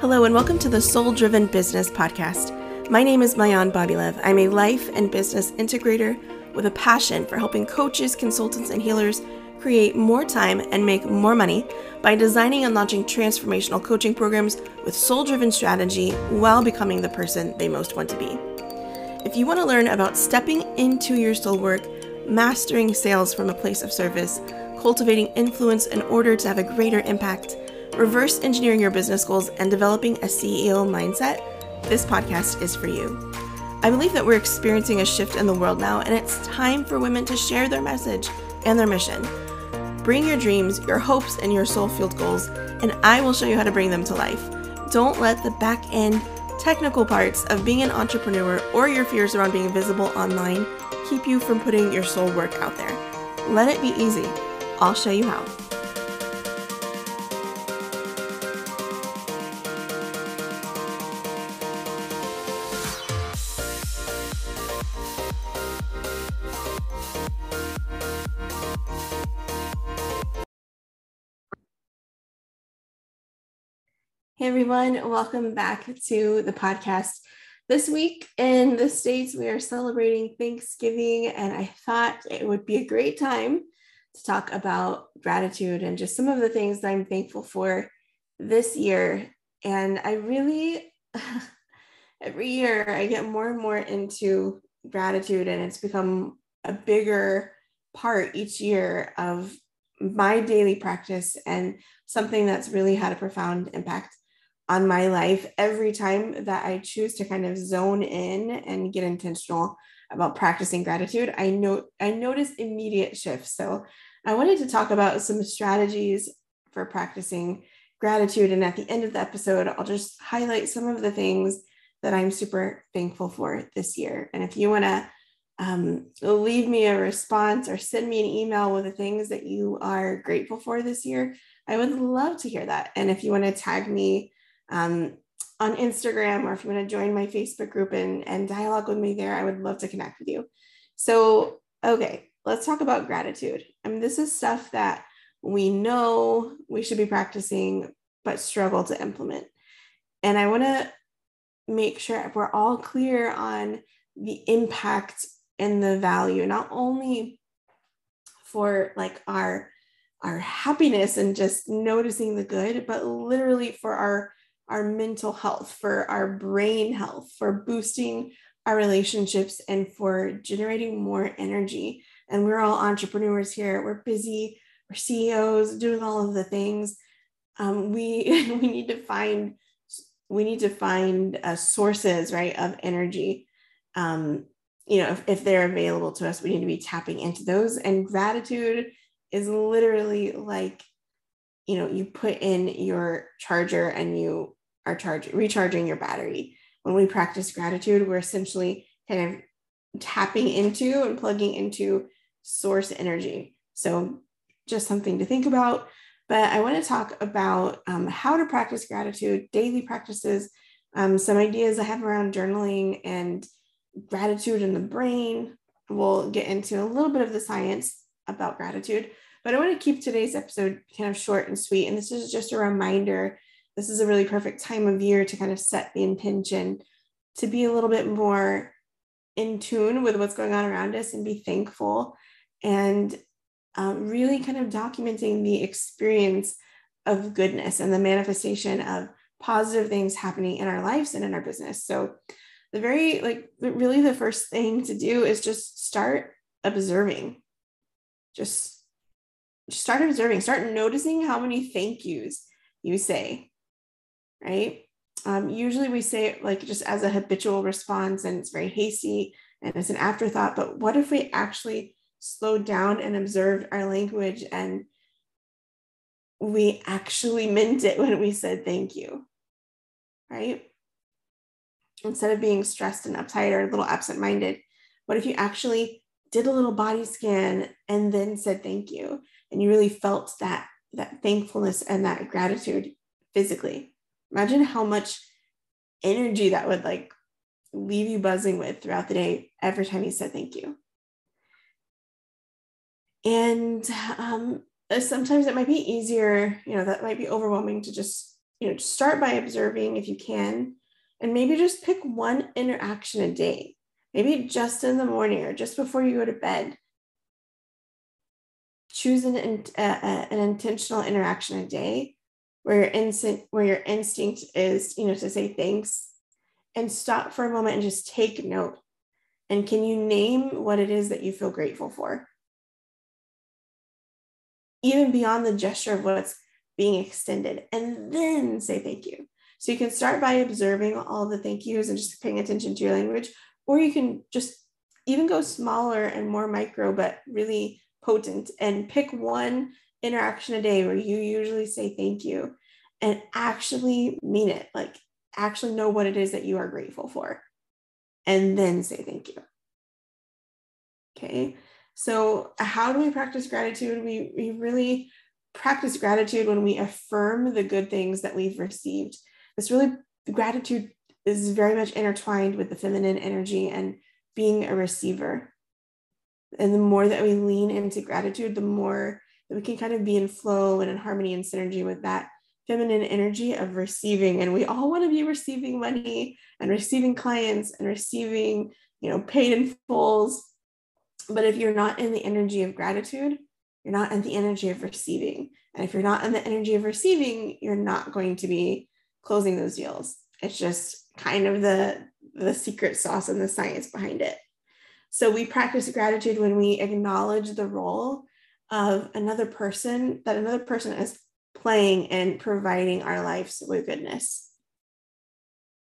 Hello, and welcome to the Soul Driven Business Podcast. My name is Maayan Bobylev. I'm a life and business integrator with a passion for helping coaches, consultants, and healers create more time and make more money by designing and launching transformational coaching programs with soul driven strategy while becoming the person they most want to be. If you want to learn about stepping into your soul work, mastering sales from a place of service, cultivating influence in order to have a greater impact, reverse engineering your business goals, and developing a CEO mindset, this podcast is for you. I believe that we're experiencing a shift in the world now, and it's time for women to share their message and their mission. Bring your dreams, your hopes, and your soul fueled goals, and I will show you how to bring them to life. Don't let the back end technical parts of being an entrepreneur or your fears around being visible online keep you from putting your soul work out there. Let it be easy. I'll show you how. Everyone, welcome back to the podcast. This week in the States, we are celebrating Thanksgiving, and I thought it would be a great time to talk about gratitude and just some of the things that I'm thankful for this year. And I really, every year, I get more and more into gratitude, and it's become a bigger part each year of my daily practice and something that's really had a profound impact on my life every time that I choose to kind of zone in and get intentional about practicing gratitude, I know I notice immediate shifts. So I wanted to talk about some strategies for practicing gratitude. And at the end of the episode, I'll just highlight some of the things that I'm super thankful for this year. And if you want to um, leave me a response or send me an email with the things that you are grateful for this year, I would love to hear that. And if you want to tag me um, on Instagram or if you want to join my Facebook group and, and dialogue with me there, I would love to connect with you. So, okay, let's talk about gratitude. I mean, this is stuff that we know we should be practicing, but struggle to implement. And I want to make sure we're all clear on the impact and the value, not only for like our our happiness and just noticing the good, but literally for our our mental health, for our brain health, for boosting our relationships, and for generating more energy. And we're all entrepreneurs here. We're busy. We're CEOs doing all of the things. Um, we we need to find we need to find uh, sources right of energy. Um, you know, if, if they're available to us, we need to be tapping into those. And gratitude is literally like you know you put in your charger and you are charging recharging your battery. When we practice gratitude we're essentially kind of tapping into and plugging into source energy. So just something to think about. But i want to talk about um, how to practice gratitude daily practices um, some ideas i have around journaling and gratitude in the brain. We'll get into a little bit of the science about gratitude but i want to keep today's episode kind of short and sweet and this is just a reminder this is a really perfect time of year to kind of set the intention to be a little bit more in tune with what's going on around us and be thankful and um, really kind of documenting the experience of goodness and the manifestation of positive things happening in our lives and in our business. So, the very, like, really the first thing to do is just start observing. Just, just start observing, start noticing how many thank yous you say right? Um, usually we say it like just as a habitual response and it's very hasty and it's an afterthought. But what if we actually slowed down and observed our language and we actually meant it when we said thank you, right? Instead of being stressed and uptight or a little absent minded, what if you actually did a little body scan and then said thank you and you really felt that that thankfulness and that gratitude physically Imagine how much energy that would like leave you buzzing with throughout the day every time you said thank you. And um, sometimes it might be easier, you know, that might be overwhelming to just you know, start by observing if you can, and maybe just pick one interaction a day, maybe just in the morning or just before you go to bed. Choose an, uh, an intentional interaction a day where your instinct where your instinct is you know to say thanks and stop for a moment and just take note. And can you name what it is that you feel grateful for? Even beyond the gesture of what's being extended and then say thank you. So you can start by observing all the thank yous and just paying attention to your language or you can just even go smaller and more micro but really potent and pick one interaction a day where you usually say thank you and actually mean it like actually know what it is that you are grateful for and then say thank you. Okay? So how do we practice gratitude? We, we really practice gratitude when we affirm the good things that we've received. This really gratitude is very much intertwined with the feminine energy and being a receiver. And the more that we lean into gratitude the more that we can kind of be in flow and in harmony and synergy with that feminine energy of receiving. And we all want to be receiving money and receiving clients and receiving, you know, paid in fulls. But if you're not in the energy of gratitude, you're not in the energy of receiving. And if you're not in the energy of receiving, you're not going to be closing those deals. It's just kind of the the secret sauce and the science behind it. So we practice gratitude when we acknowledge the role of another person, that another person is playing and providing our lives with goodness.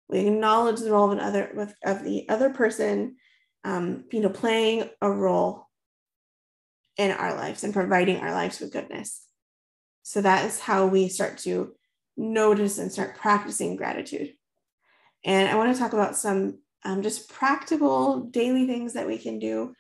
We acknowledge the role of another with of the other person, um, you know, playing a role in our lives and providing our lives with goodness. So that is how we start to notice and start practicing gratitude. And I want to talk about some um, just practical daily things that we can do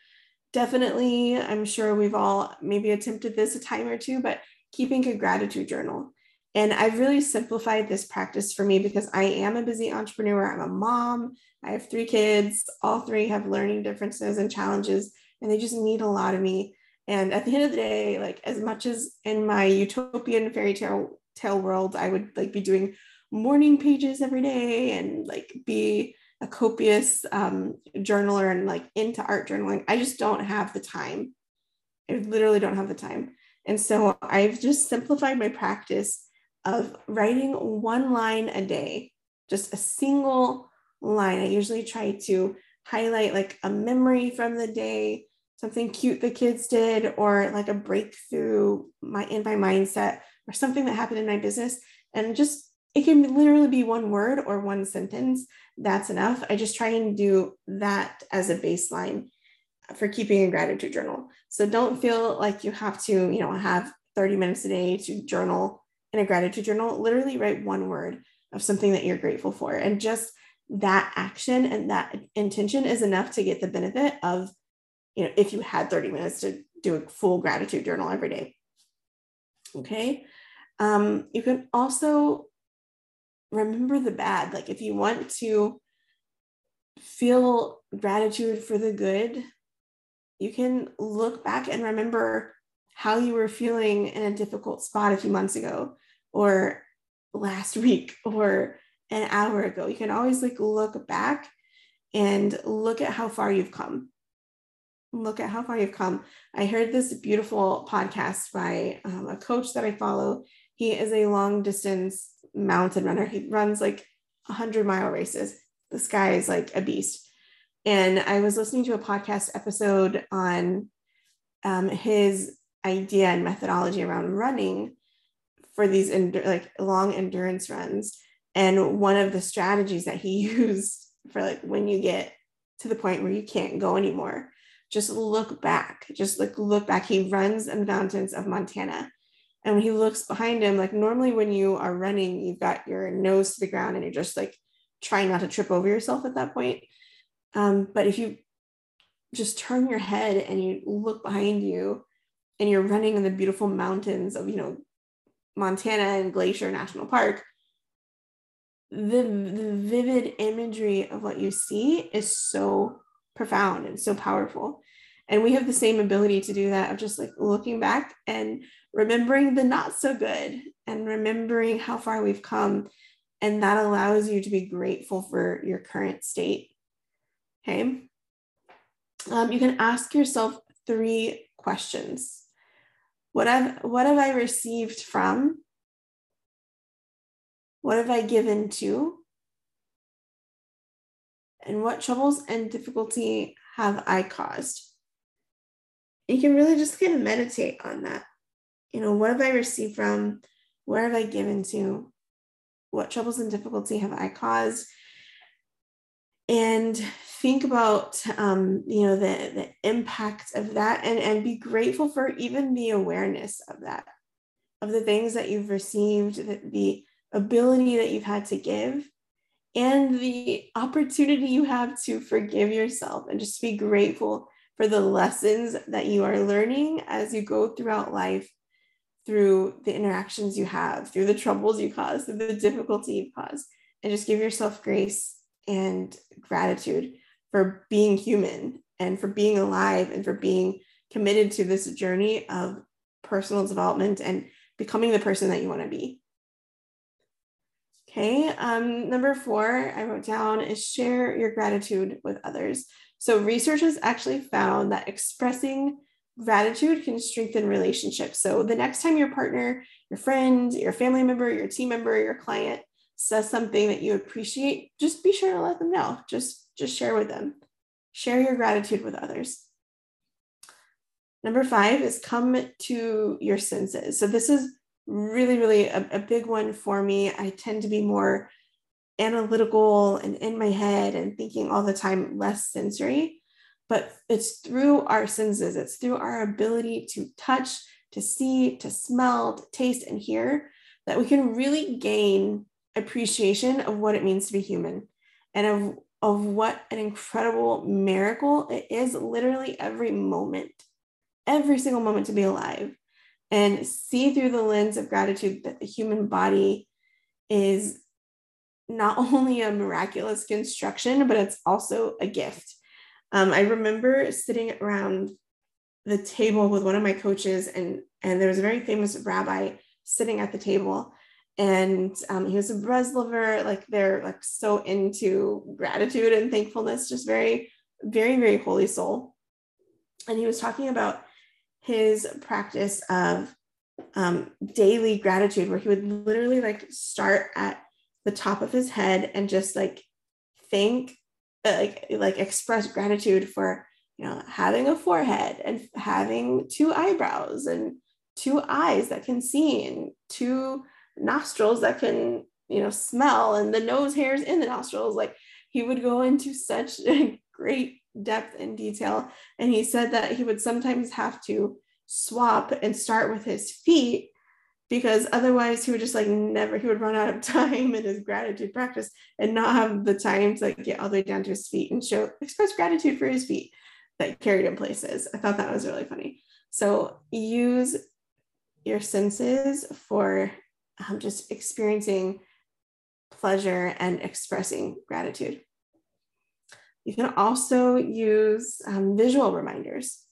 definitely, I'm sure we've all maybe attempted this a time or two, but keeping a gratitude journal. And I've really simplified this practice for me because I am a busy entrepreneur. I'm a mom. I have three kids. All three have learning differences and challenges, and they just need a lot of me. And at the end of the day, like as much as in my utopian fairy tale tale world, I would like be doing morning pages every day and like be a copious um, journaler and like into art journaling. I just don't have the time. I literally don't have the time. And so I've just simplified my practice of writing one line a day, just a single line. I usually try to highlight like a memory from the day, something cute the kids did, or like a breakthrough my in my mindset, or something that happened in my business. And just it can literally be one word or one sentence that's enough. I just try and do that as a baseline for keeping a gratitude journal. So don't feel like you have to, you know, have 30 minutes a day to journal in a gratitude journal. Literally write one word of something that you're grateful for. And just that action and that intention is enough to get the benefit of, you know, if you had 30 minutes to do a full gratitude journal every day. Okay. Um, you can also remember the bad. Like if you want to feel gratitude for the good, you can look back and remember how you were feeling in a difficult spot a few months ago or last week or an hour ago. You can always like look back and look at how far you've come. Look at how far you've come. I heard this beautiful podcast by um, a coach that I follow. He is a long distance mountain runner. He runs like 100 mile races. This guy is like a beast. And I was listening to a podcast episode on um, his idea and methodology around running for these endur- like long endurance runs. And one of the strategies that he used for like when you get to the point where you can't go anymore, just look back. Just like look back. He runs in the mountains of Montana and he looks behind him, like normally when you are running, you've got your nose to the ground and you're just like trying not to trip over yourself at that point. Um, but if you just turn your head and you look behind you and you're running in the beautiful mountains of, you know, Montana and Glacier National Park, the, the vivid imagery of what you see is so profound and so powerful. And we have the same ability to do that of just like looking back and remembering the not so good and remembering how far we've come. And that allows you to be grateful for your current state. Okay. Um, you can ask yourself three questions. What have, what have I received from? What have I given to? And what troubles and difficulty have I caused? You can really just kind of meditate on that. You know, what have I received from? Where have I given to? What troubles and difficulty have I caused? And think about um, you know the, the impact of that and, and be grateful for even the awareness of that, of the things that you've received, the, the ability that you've had to give, and the opportunity you have to forgive yourself and just be grateful for the lessons that you are learning as you go throughout life through the interactions you have, through the troubles you cause, through the difficulty you cause, and just give yourself grace and gratitude for being human and for being alive and for being committed to this journey of personal development and becoming the person that you want to be. Okay, um, number four, I wrote down is share your gratitude with others. So, research has actually found that expressing gratitude can strengthen relationships. So, the next time your partner, your friend, your family member, your team member, your client says something that you appreciate, just be sure to let them know. Just, just share with them. Share your gratitude with others. Number five is come to your senses. So, this is really, really a, a big one for me. I tend to be more analytical and in my head and thinking all the time, less sensory. But it's through our senses, it's through our ability to touch, to see, to smell, to taste, and hear that we can really gain appreciation of what it means to be human and of, of what an incredible miracle it is literally every moment, every single moment to be alive. And see through the lens of gratitude that the human body is not only a miraculous construction, but it's also a gift. Um, I remember sitting around the table with one of my coaches, and and there was a very famous rabbi sitting at the table, and um, he was a Breslover. Like they're like so into gratitude and thankfulness, just very, very, very holy soul. And he was talking about his practice of um, daily gratitude, where he would literally like start at the top of his head and just like thank like like express gratitude for you know having a forehead and having two eyebrows and two eyes that can see and two nostrils that can you know smell and the nose hairs in the nostrils. Like he would go into such great depth and detail. And he said that he would sometimes have to swap and start with his feet because otherwise he would just like never he would run out of time in his gratitude practice and not have the time to like get all the way down to his feet and show express gratitude for his feet that carried him places. I thought that was really funny. So use your senses for um, just experiencing pleasure and expressing gratitude. You can also use um, visual reminders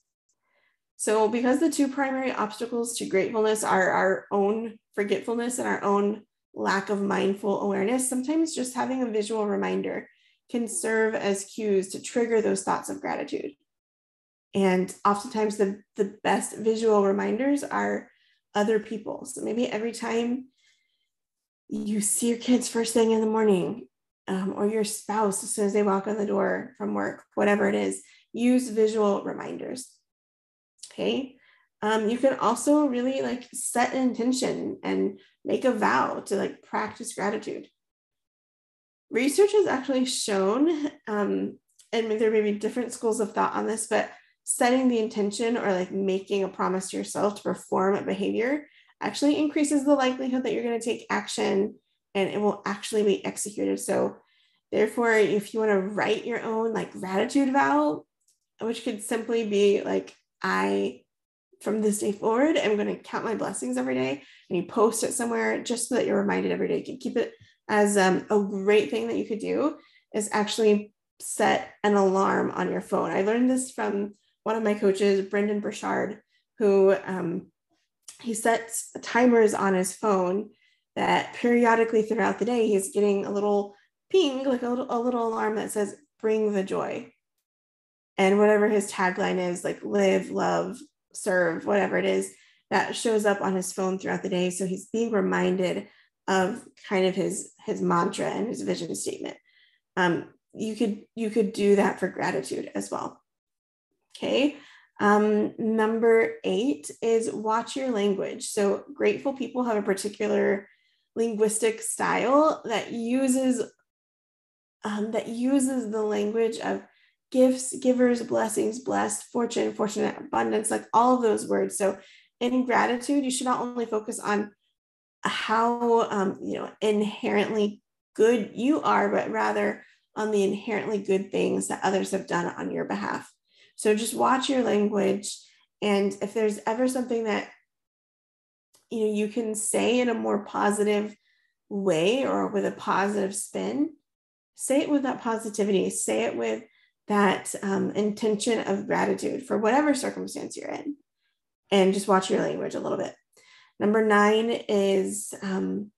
so, because the two primary obstacles to gratefulness are our own forgetfulness and our own lack of mindful awareness, sometimes just having a visual reminder can serve as cues to trigger those thoughts of gratitude. And oftentimes, the, the best visual reminders are other people. So, maybe every time you see your kids first thing in the morning, um, or your spouse as soon as they walk in the door from work, whatever it is, use visual reminders. Okay. Um, you can also really like set an intention and make a vow to like practice gratitude. Research has actually shown, um, and there may be different schools of thought on this, but setting the intention or like making a promise to yourself to perform a behavior actually increases the likelihood that you're going to take action and it will actually be executed. So, therefore, if you want to write your own like gratitude vow, which could simply be like, I, from this day forward, am going to count my blessings every day. And you post it somewhere just so that you're reminded every day. You can keep it as um, a great thing that you could do is actually set an alarm on your phone. I learned this from one of my coaches, Brendon Burchard, who um, he sets timers on his phone that periodically throughout the day he's getting a little ping, like a little, a little alarm that says, bring the joy. And whatever his tagline is, like live, love, serve, whatever it is, that shows up on his phone throughout the day. So he's being reminded of kind of his his mantra and his vision statement. Um, you could you could do that for gratitude as well. Okay. Um, number eight is watch your language. So grateful people have a particular linguistic style that uses um, that uses the language of gifts, givers, blessings, blessed, fortune, fortunate, abundance, like all of those words. So in gratitude, you should not only focus on how um, you know inherently good you are, but rather on the inherently good things that others have done on your behalf. So just watch your language. And if there's ever something that you know you can say in a more positive way or with a positive spin, say it with that positivity, say it with that um, intention of gratitude for whatever circumstance you're in. And just watch your language a little bit. Number nine is um,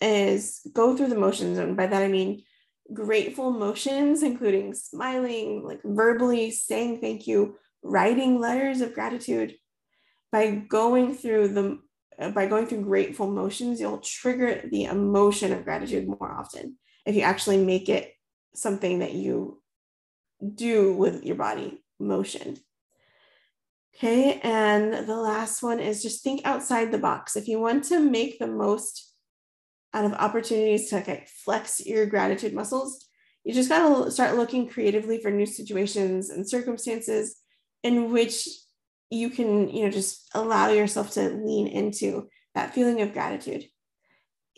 is go through the motions, and by that I mean grateful motions, including smiling, like verbally saying thank you, writing letters of gratitude. By going through the uh, by going through grateful motions, you'll trigger the emotion of gratitude more often if you actually make it something that you do with your body motion. Okay, and the last one is just think outside the box. If you want to make the most out of opportunities to like flex your gratitude muscles, you just got to start looking creatively for new situations and circumstances in which you can, you know, just allow yourself to lean into that feeling of gratitude.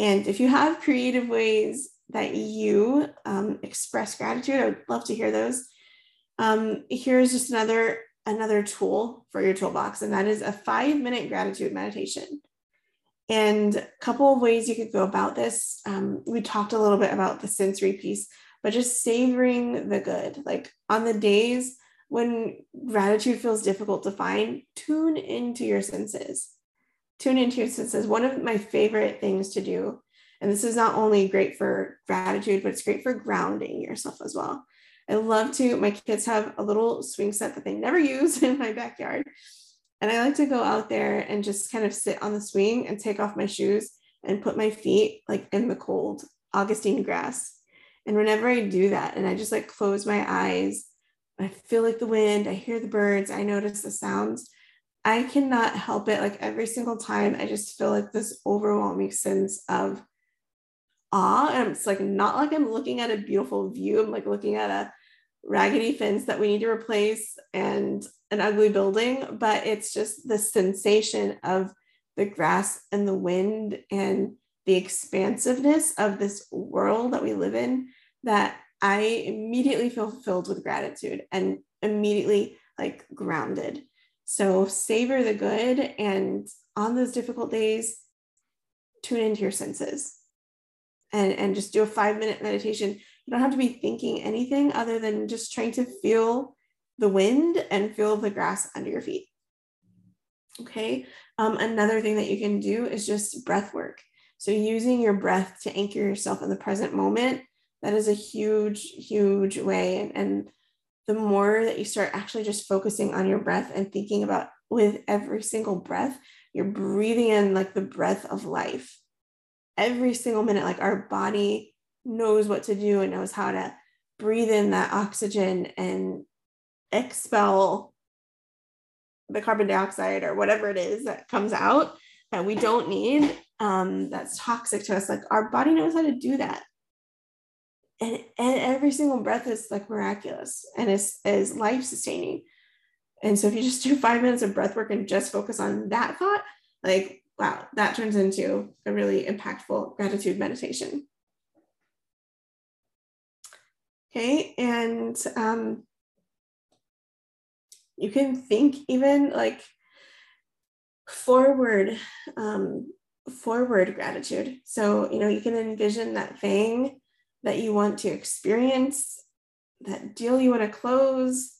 And if you have creative ways that you um, express gratitude, I would love to hear those. Um, here's just another another tool for your toolbox, and that is a five minute gratitude meditation. And a couple of ways you could go about this. Um, we talked a little bit about the sensory piece, but just savoring the good. Like on the days when gratitude feels difficult to find, tune into your senses. Tune into your senses. One of my favorite things to do, and this is not only great for gratitude, but it's great for grounding yourself as well. I love to, my kids have a little swing set that they never use in my backyard. And I like to go out there and just kind of sit on the swing and take off my shoes and put my feet like in the cold Augustine grass. And whenever I do that, and I just like close my eyes I feel like the wind, I hear the birds, I notice the sounds. I cannot help it. Like every single time, I just feel like this overwhelming sense of awe. And it's like not like I'm looking at a beautiful view. I'm like looking at a raggedy fence that we need to replace and an ugly building, but it's just the sensation of the grass and the wind and the expansiveness of this world that we live in that I immediately feel filled with gratitude and immediately like grounded. So savor the good and on those difficult days, tune into your senses and, and just do a five minute meditation. You don't have to be thinking anything other than just trying to feel the wind and feel the grass under your feet. Okay. Um, another thing that you can do is just breath work. So using your breath to anchor yourself in the present moment that is a huge huge way and, and the more that you start actually just focusing on your breath and thinking about with every single breath you're breathing in like the breath of life every single minute like our body knows what to do and knows how to breathe in that oxygen and expel the carbon dioxide or whatever it is that comes out that we don't need um, that's toxic to us like our body knows how to do that and, and every single breath is like miraculous and is, is life sustaining. And so if you just do five minutes of breath work and just focus on that thought, like, wow, that turns into a really impactful gratitude meditation. Okay. And um, you can think even like forward, um, forward gratitude. So, you know, you can envision that thing that you want to experience, that deal you want to close,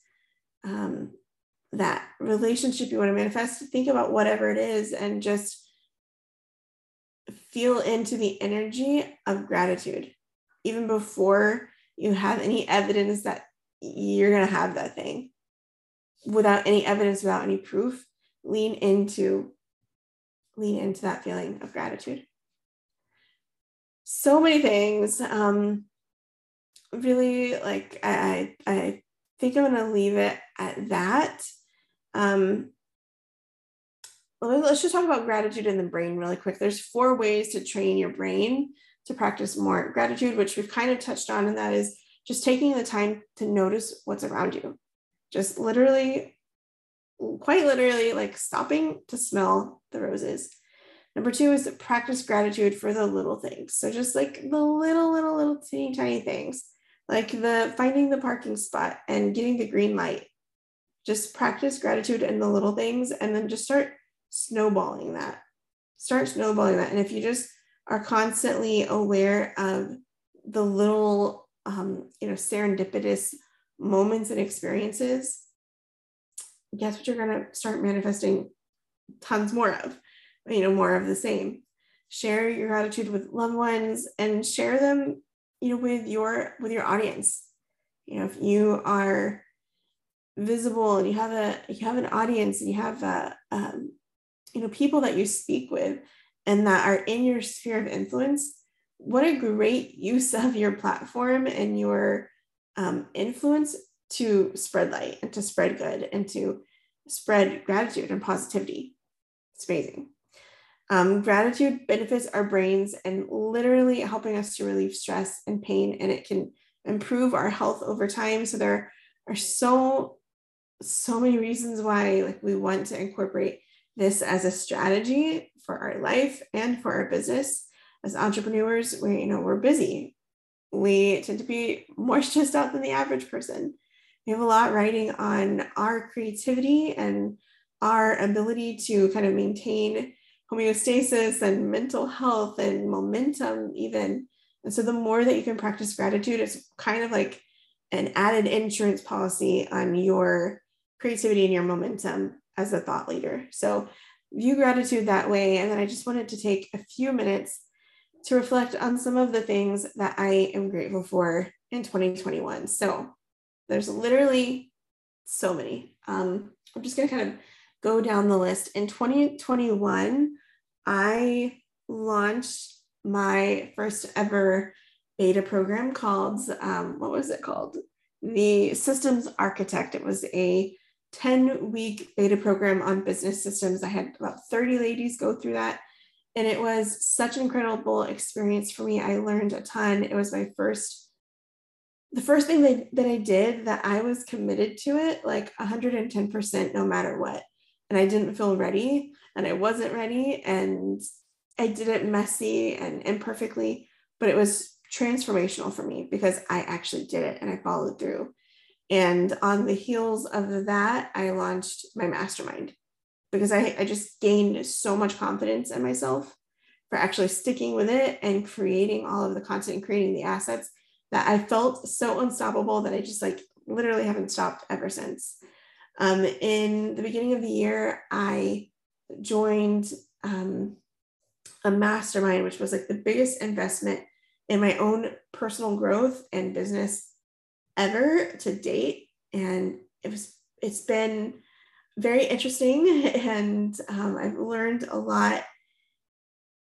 um, that relationship you want to manifest, think about whatever it is and just feel into the energy of gratitude, even before you have any evidence that you're going to have that thing. Without any evidence, without any proof, lean into lean into that feeling of gratitude. So many things. Um, really, like I, I think I'm going to leave it at that. Um, let's just talk about gratitude in the brain really quick. There's four ways to train your brain to practice more gratitude, which we've kind of touched on, and that is just taking the time to notice what's around you. Just literally, quite literally, like stopping to smell the roses. Number two is practice gratitude for the little things. So just like the little, little, little teeny tiny things, like the finding the parking spot and getting the green light. Just practice gratitude in the little things and then just start snowballing that. Start snowballing that. And if you just are constantly aware of the little, um, you know, serendipitous moments and experiences, guess what you're going to start manifesting tons more of, you know, more of the same. Share your gratitude with loved ones and share them, you know, with your with your audience. You know, if you are visible and you have a you have an audience and you have a um, you know people that you speak with and that are in your sphere of influence what a great use of your platform and your um, influence to spread light and to spread good and to spread gratitude and positivity. It's amazing. Um, gratitude benefits our brains and literally helping us to relieve stress and pain and it can improve our health over time. So there are so so many reasons why like we want to incorporate this as a strategy for our life and for our business. As entrepreneurs, we you know we're busy. We tend to be more stressed out than the average person. We have a lot riding on our creativity and our ability to kind of maintain homeostasis and mental health and momentum, even. And so, the more that you can practice gratitude, it's kind of like an added insurance policy on your creativity and your momentum as a thought leader. So view gratitude that way. And then I just wanted to take a few minutes to reflect on some of the things that I am grateful for in 2021. So there's literally so many. Um, I'm just going to kind of go down the list. In 2021, I launched my first ever beta program called, um, what was it called? The Systems Architect. It was a 10 week beta program on business systems. I had about 30 ladies go through that. And it was such an incredible experience for me. I learned a ton. It was my first, the first thing that, that I did that I was committed to it like 110% no matter what. And I didn't feel ready and I wasn't ready. And I did it messy and imperfectly, but it was transformational for me because I actually did it and I followed through. And on the heels of that, I launched my mastermind because I, I just gained so much confidence in myself for actually sticking with it and creating all of the content and creating the assets that I felt so unstoppable that I just like literally haven't stopped ever since. Um, in the beginning of the year, I joined um, a mastermind, which was like the biggest investment in my own personal growth and business ever to date. And it was, it's been very interesting. And um, I've learned a lot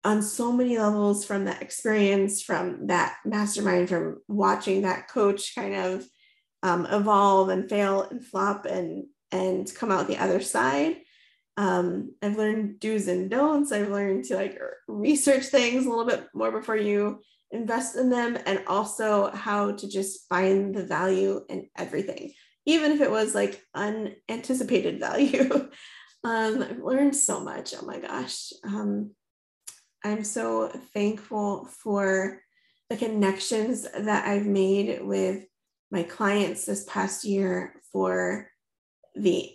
on so many levels from that experience, from that mastermind, from watching that coach kind of um, evolve and fail and flop and and come out the other side. Um, I've learned do's and don'ts. I've learned to like research things a little bit more before you invest in them and also how to just find the value in everything even if it was like unanticipated value. Um, i've learned so much. Oh my gosh. Um, i'm so thankful for the connections that i've made with my clients this past year for the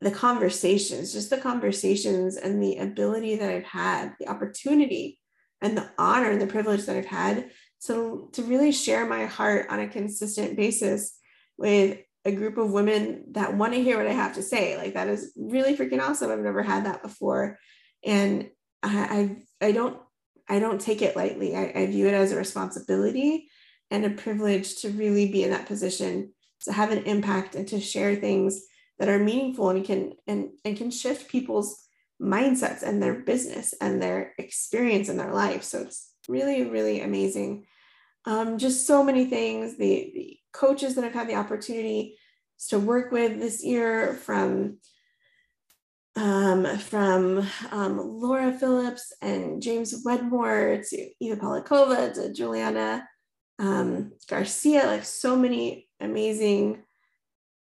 the conversations just the conversations and the ability that i've had the opportunity and the honor and the privilege that I've had to, to really share my heart on a consistent basis with a group of women that want to hear what I have to say. Like that is really freaking awesome. I've never had that before. And I I, I don't I don't take it lightly. I, I view it as a responsibility and a privilege to really be in that position to have an impact and to share things that are meaningful and can and, and can shift people's mindsets and their business and their experience in their life. So it's really, really amazing. Um, just so many things. The, the coaches that I've had the opportunity to work with this year from um, from um, Laura Phillips and James Wedmore to Eva Polakova to Juliana um, Garcia, like so many amazing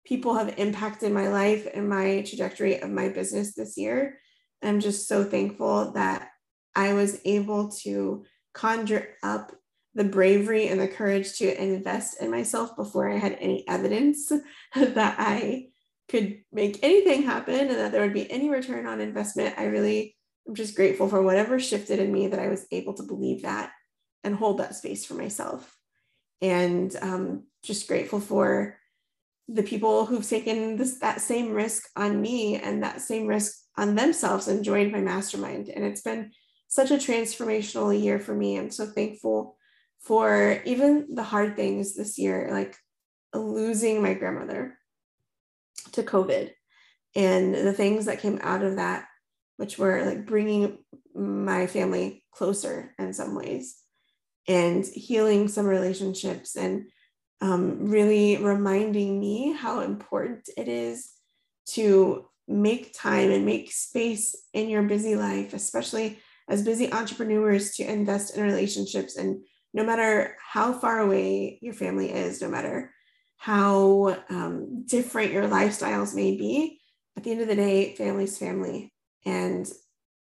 people have impacted my life and my trajectory of my business this year. I'm just so thankful that I was able to conjure up the bravery and the courage to invest in myself before I had any evidence that I could make anything happen and that there would be any return on investment. I really am just grateful for whatever shifted in me that I was able to believe that and hold that space for myself. And um, just grateful for the people who've taken this that same risk on me and that same risk on themselves and joined my mastermind. And it's been such a transformational year for me. I'm so thankful for even the hard things this year, like losing my grandmother to COVID and the things that came out of that, which were like bringing my family closer in some ways and healing some relationships and um, really reminding me how important it is to make time and make space in your busy life, especially as busy entrepreneurs, to invest in relationships. And no matter how far away your family is, no matter how um, different your lifestyles may be, at the end of the day, family's family. And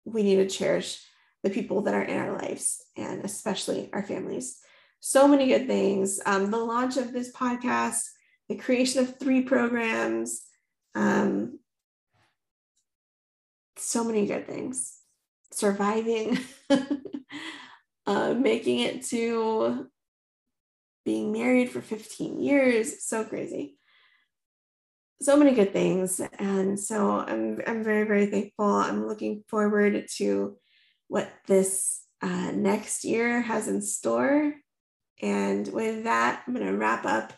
we need to cherish the people that are in our lives and especially our families. So many good things. Um, the launch of this podcast, the creation of three programs, um, so many good things. Surviving, uh, making it to being married for 15 years, so crazy. So many good things. And so I'm, I'm very, very thankful. I'm looking forward to what this uh, next year has in store. And with that, I'm going to wrap up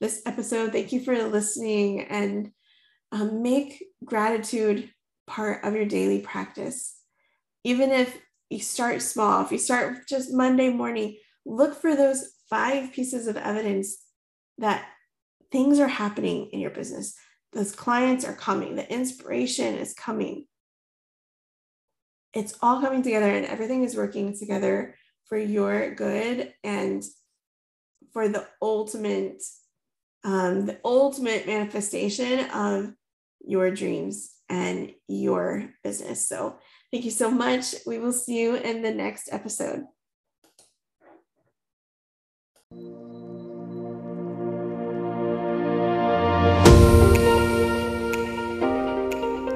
this episode. Thank you for listening and um, make gratitude part of your daily practice. Even if you start small, if you start just Monday morning, look for those five pieces of evidence that things are happening in your business. Those clients are coming, the inspiration is coming it's all coming together and everything is working together for your good and for the ultimate um, the ultimate manifestation of your dreams and your business so thank you so much we will see you in the next episode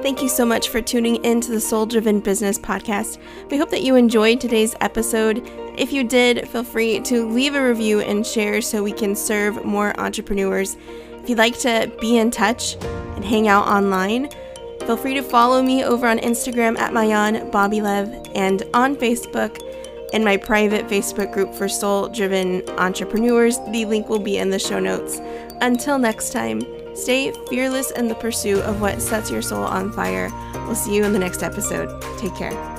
Thank you so much for tuning in to the Soul Driven Business Podcast. We hope that you enjoyed today's episode. If you did, feel free to leave a review and share so we can serve more entrepreneurs. If you'd like to be in touch and hang out online, feel free to follow me over on Instagram at Maayan Bobylev and on Facebook in my private Facebook group for soul driven entrepreneurs. The link will be in the show notes. Until next time, Stay fearless in the pursuit of what sets your soul on fire. We'll see you in the next episode. Take care.